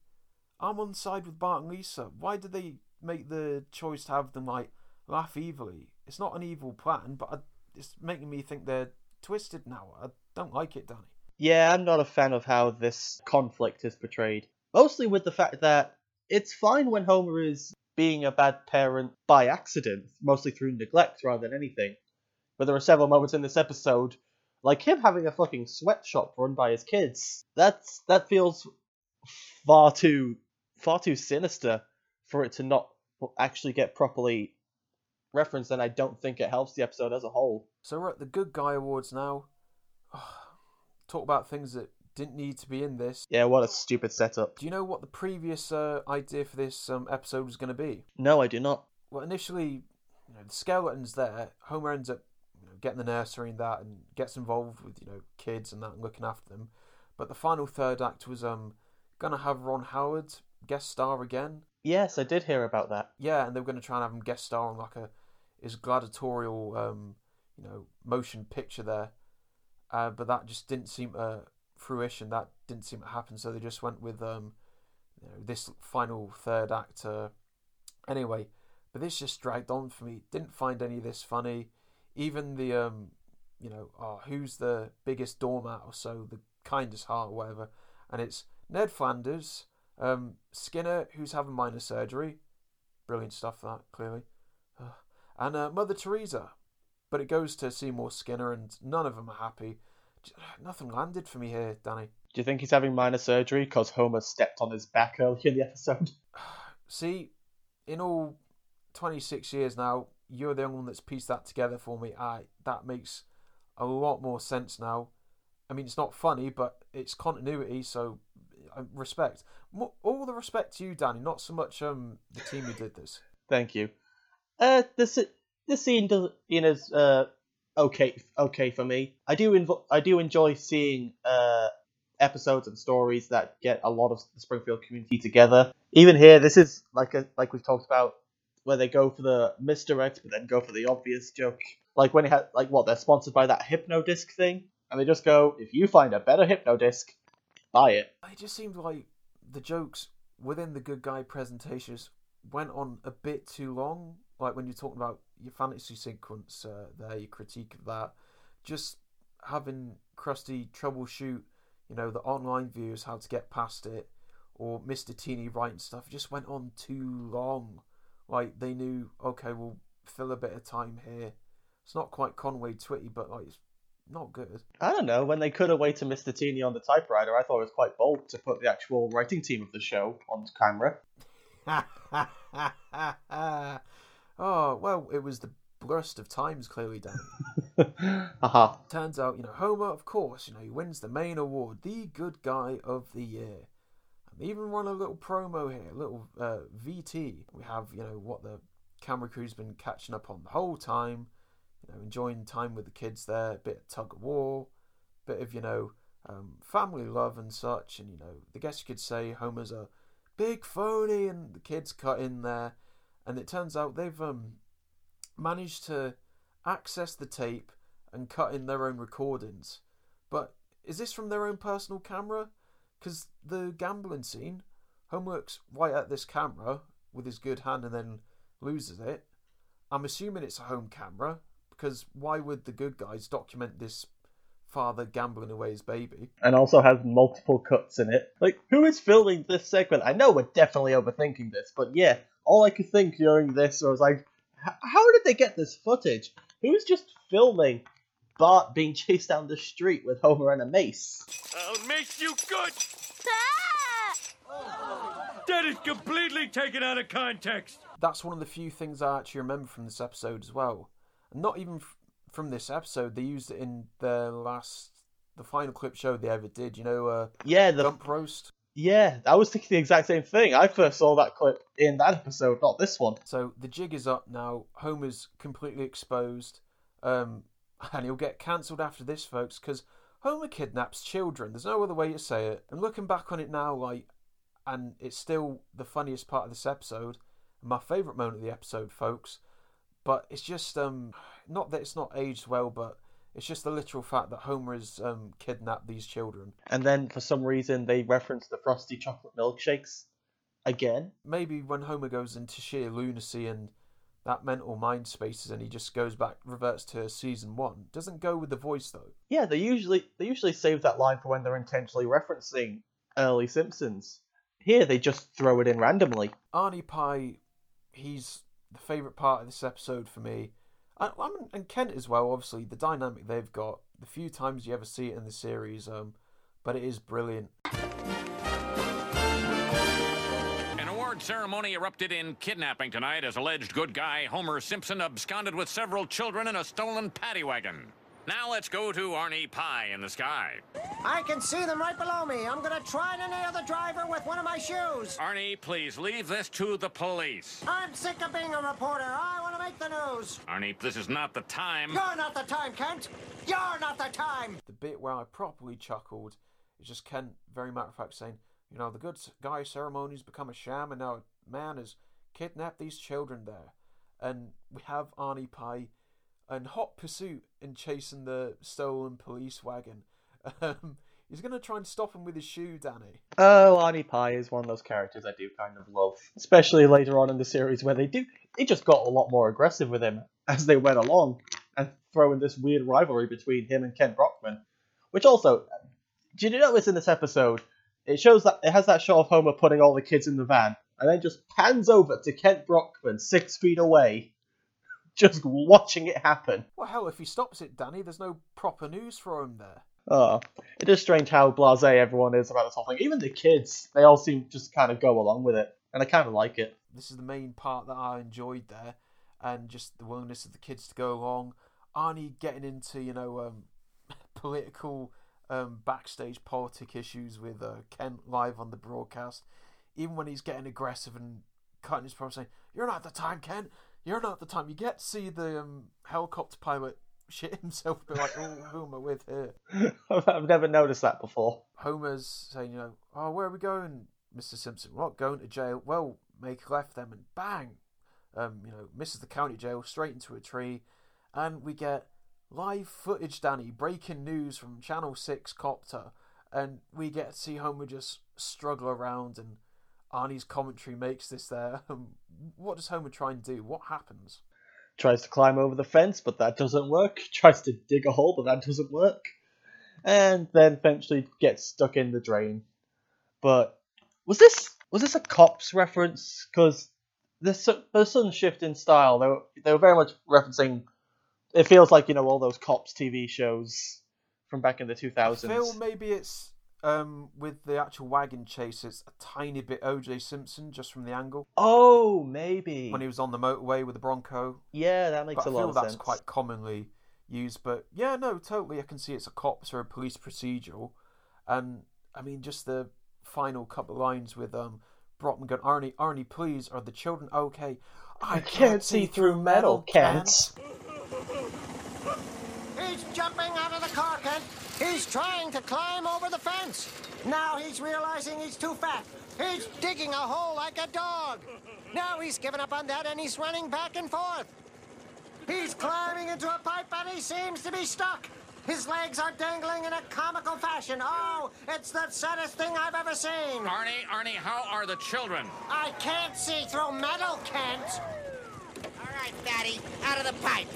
I'm on side with Bart and Lisa. Why did they make the choice to have them like laugh evilly? It's not an evil plan but I, it's making me think they're twisted now. I don't like it Danny. Yeah, I'm not a fan of how this conflict is portrayed. Mostly with the fact that it's fine when Homer is being a bad parent by accident, mostly through neglect rather than anything. But there are several moments in this episode, like him having a fucking sweatshop run by his kids. That's that feels far too far too sinister for it to not actually get properly referenced, and I don't think it helps the episode as a whole. So we're at the Good Guy Awards now. Talk about things that didn't need to be in this. Yeah, what a stupid setup. Do you know what the previous uh, idea for this um, episode was going to be? No, I do not. Well, initially, you know, the skeleton's there. Homer ends up you know, getting the nursery and that, and gets involved with you know kids and that, and looking after them. But the final third act was um gonna have Ron Howard guest star again. Yes, I did hear about that. Yeah, and they were gonna try and have him guest star on like a his gladiatorial um you know motion picture there, uh, but that just didn't seem to fruition. That didn't seem to happen. So they just went with um you know, this final third act. Uh, anyway, but this just dragged on for me. Didn't find any of this funny. Even the um, you know, oh, who's the biggest doormat or so, the kindest heart or whatever, and it's Ned Flanders, um, Skinner, who's having minor surgery, brilliant stuff that clearly, uh, and uh, Mother Teresa. But it goes to Seymour Skinner, and none of them are happy. Nothing landed for me here, Danny. Do you think he's having minor surgery because Homer stepped on his back earlier in the episode? See, in all 26 years now, you're the only one that's pieced that together for me. I that makes a lot more sense now. I mean, it's not funny, but it's continuity, so uh, respect. All the respect to you, Danny. Not so much um the team who did this. Thank you. Uh, this this scene does in is uh okay okay for me. I do invo- I do enjoy seeing uh episodes and stories that get a lot of the Springfield community together. Even here, this is like a like we've talked about where they go for the misdirect, but then go for the obvious joke. Like when it had like what they're sponsored by that hypnodisc thing, and they just go, if you find a better hypnodisc, buy it. It just seemed like the jokes within the good guy presentations went on a bit too long. Like when you're talking about your fantasy sequence uh, there, your critique of that, just having Krusty troubleshoot, you know, the online viewers how to get past it, or Mr. Teeny writing stuff, just went on too long. Like they knew, okay, we'll fill a bit of time here. It's not quite Conway Twitty, but like it's not good. I don't know. When they cut away to Mr. Teeny on the typewriter, I thought it was quite bold to put the actual writing team of the show on camera. oh well, it was the worst of times, clearly, Danny. Haha. Turns out, you know, Homer, of course, you know, he wins the main award, the good guy of the year. And they even run a little promo here, a little uh, VT. We have, you know, what the camera crew's been catching up on the whole time. You know, enjoying time with the kids there, a bit of tug of war, bit of, you know, um, family love and such. And, you know, I guess you could say Homer's a big phony and the kids cut in there. And it turns out they've um, managed to access the tape and cut in their own recordings. But is this from their own personal camera? Because the gambling scene, Homework's right at this camera with his good hand and then loses it. I'm assuming it's a home camera because why would the good guys document this father gambling away his baby? And also has multiple cuts in it. Like, who is filming this segment? I know we're definitely overthinking this, but yeah, all I could think during this was like, how did they get this footage? Who's just filming Bart being chased down the street with Homer and a mace? I'll make you good. That is completely taken out of context. That's one of the few things I actually remember from this episode as well. And not even f- from this episode, they used it in the last, the final clip show they ever did. You know, uh, Yeah, the Gump Roast. Yeah, I was thinking the exact same thing. I first saw that clip in that episode, not this one. So the jig is up now. Homer's completely exposed, um, and he'll get cancelled after this, folks, because Homer kidnaps children. There's no other way to say it. And looking back on it now, like, and it's still the funniest part of this episode, my favourite moment of the episode, folks. But it's just um, not that it's not aged well, but it's just the literal fact that Homer has um, kidnapped these children. And then for some reason they reference the frosty chocolate milkshakes again. maybe when Homer goes into sheer lunacy and that mental mind spaces and he just goes back reverts to season one. Doesn't go with the voice though. Yeah, they usually they usually save that line for when they're intentionally referencing early Simpsons. Here they just throw it in randomly. Arnie Pye, he's the favourite part of this episode for me. And, and Kent as well, obviously, the dynamic they've got, the few times you ever see it in the series, um, but it is brilliant. An award ceremony erupted in kidnapping tonight as alleged good guy Homer Simpson absconded with several children in a stolen paddy wagon. Now let's go to Arnie Pye in the sky. I can see them right below me. I'm gonna try and nail the driver with one of my shoes. Arnie, please leave this to the police. I'm sick of being a reporter. I want to make the news. Arnie, this is not the time. You're not the time, Kent. You're not the time. The bit where I properly chuckled is just Kent, very matter of fact, saying, "You know, the good guy ceremony's become a sham, and now a man has kidnapped these children there." And we have Arnie Pye in hot pursuit in chasing the stolen police wagon. Um, he's going to try and stop him with his shoe, Danny. Oh, Arnie Pye is one of those characters I do kind of love, especially later on in the series where they do they just got a lot more aggressive with him as they went along and throwing this weird rivalry between him and Kent Brockman, which also, did you notice in this episode? It shows that it has that shot of Homer putting all the kids in the van and then just pans over to Kent Brockman six feet away, just watching it happen. Well, hell, if he stops it, Danny, there's no proper news for him there. Oh, it is strange how blasé everyone is about this whole thing. Even the kids, they all seem to just kind of go along with it, and I kind of like it. This is the main part that I enjoyed there, and just the willingness of the kids to go along. Arnie getting into, you know, um, political um, backstage politic issues with uh, Kent live on the broadcast. Even when he's getting aggressive and cutting his promo, saying, "You're not at the time, Kent. You're not at the time." You get to see the um, helicopter pilot shit himself, be like, "Oh, who am I with here?" I've never noticed that before. Homer's saying, "You know, oh, where are we going, Mister Simpson? We're not going to jail. Well, make a left them, and bang, um, you know, misses the county jail straight into a tree, and we get live footage, Danny, breaking news from Channel Six copter, and we get to see Homer just struggle around, and Arnie's commentary makes this there. Um, what does Homer try and do? What happens? Tries to climb over the fence, but that doesn't work. Tries to dig a hole, but that doesn't work. And then eventually gets stuck in the drain. But was this was this a cops reference? Because the su- the sudden shift in style, they were they were very much referencing. It feels like you know all those cops TV shows from back in the two I feel maybe it's um, with the actual wagon chase, it's a tiny bit OJ Simpson just from the angle. Oh, maybe when he was on the motorway with the Bronco. Yeah, that makes but a lot of sense. I feel that's quite commonly used. But yeah, no, totally. I can see it's a cops or a police procedural, and I mean just the final couple of lines with um Brockman going, Arnie, Arnie, please, are the children okay? I, can't see through metal, Kent. He's jumping out of the car, Kent. He's trying to climb over the fence. Now he's realizing he's too fat. He's digging a hole like a dog. Now he's given up on that and he's running back and forth. He's climbing into a pipe and he seems to be stuck. His legs are dangling in a comical fashion. Oh, it's the saddest thing I've ever seen. Arnie, Arnie, how are the children? I can't see through metal, Kent. All right, Fatty, out of the pipe.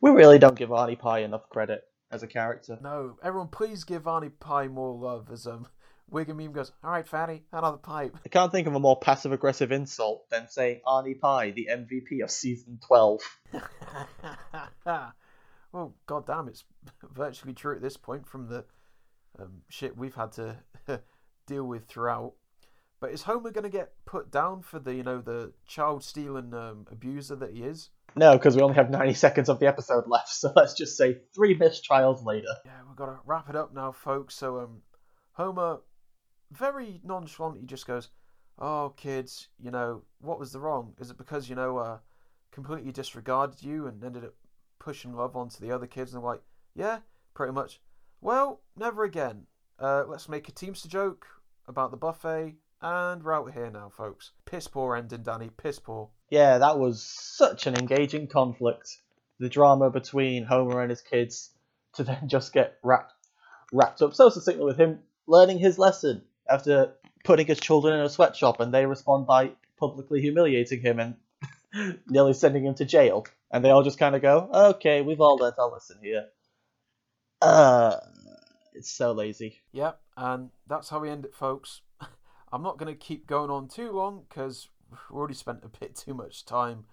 We really don't give Arnie Pye enough credit as a character. No, everyone, please give Arnie Pye more love. As um, Wig and Meme goes, all right, fatty, another pipe. I can't think of a more passive aggressive insult than saying Arnie Pye, the MVP of season 12. well, goddamn, it's virtually true at this point from the um, shit we've had to deal with throughout. But is Homer going to get put down for the, you know, the child stealing um, abuser that he is? No, because we only have 90 seconds of the episode left, so let's just say three missed trials later. Yeah, we've got to wrap it up now, folks. So, um, Homer very nonchalantly just goes, "Oh, kids, you know what was the wrong? Is it because you know uh, completely disregarded you and ended up pushing love onto the other kids?" And they're like, "Yeah, pretty much." Well, never again. Uh, let's make a Teamster joke about the buffet, and we're out here now, folks. Piss poor ending, Danny. Piss poor. Yeah, that was such an engaging conflict. The drama between Homer and his kids to then just get wrapped wrapped up so succinctly with him learning his lesson after putting his children in a sweatshop and they respond by publicly humiliating him and nearly sending him to jail. And they all just kind of go, okay, we've all learned our lesson here. Uh, it's so lazy. Yep, and that's how we end it, folks. I'm not going to keep going on too long because we've already spent a bit too much time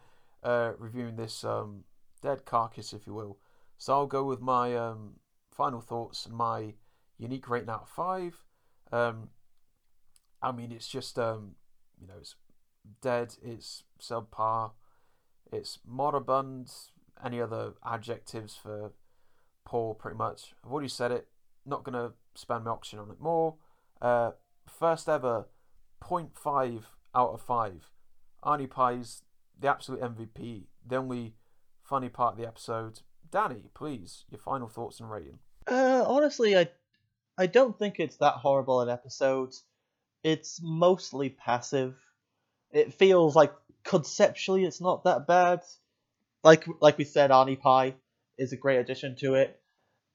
uh, reviewing this um, dead carcass, if you will. So I'll go with my um, final thoughts and my unique rating out of five. Um, I mean, it's just um, you know, it's dead. It's subpar. It's moribund. Any other adjectives for poor? Pretty much. I've already said it. Not gonna spend my oxygen on it more. Uh, first ever 0.5 out of 5. Arnie Pye's the absolute MVP. The only funny part of the episode. Danny, please, your final thoughts and rating. Uh, honestly, I I don't think it's that horrible an episode. It's mostly passive. It feels like conceptually it's not that bad. Like like we said, Arnie Pye is a great addition to it,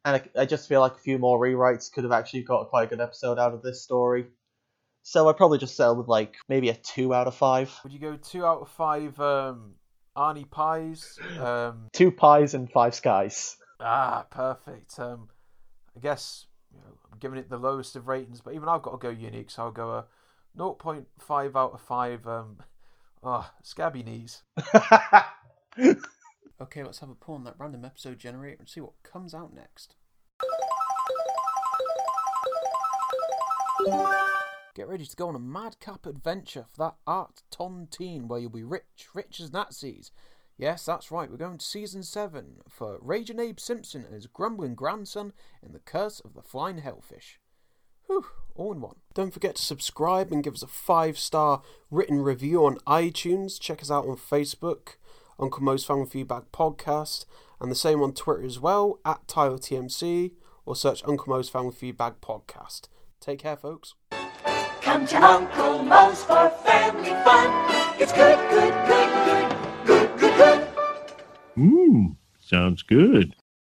and I, I just feel like a few more rewrites could have actually got quite a good episode out of this story. So I'd probably just settle with like maybe a two out of five. Would you go two out of five um, Arnie Pies? Um, Two pies and five skies. ah, perfect. Um, I guess you know, I'm giving it the lowest of ratings, but even I've got to go unique, so I'll go a 0.5 out of 5. Um, oh, scabby knees. okay, let's have a pull on that random episode generator and see what comes out next. Get ready to go on a madcap adventure for that art tontine where you'll be rich, rich as Nazis. Yes, that's right, we're going to season 7 for Raging Abe Simpson and his grumbling grandson in The Curse of the Flying Hellfish. Whew, all in one. Don't forget to subscribe and give us a 5 star written review on iTunes. Check us out on Facebook, Uncle Moe's Family Feedbag Podcast, and the same on Twitter as well, at Tyler TMC, or search Uncle Moe's Family Feedbag Podcast. Take care, folks. Come to Uncle Moe's for family fun. It's good, good, good, good, good, good, good. Mmm, sounds good.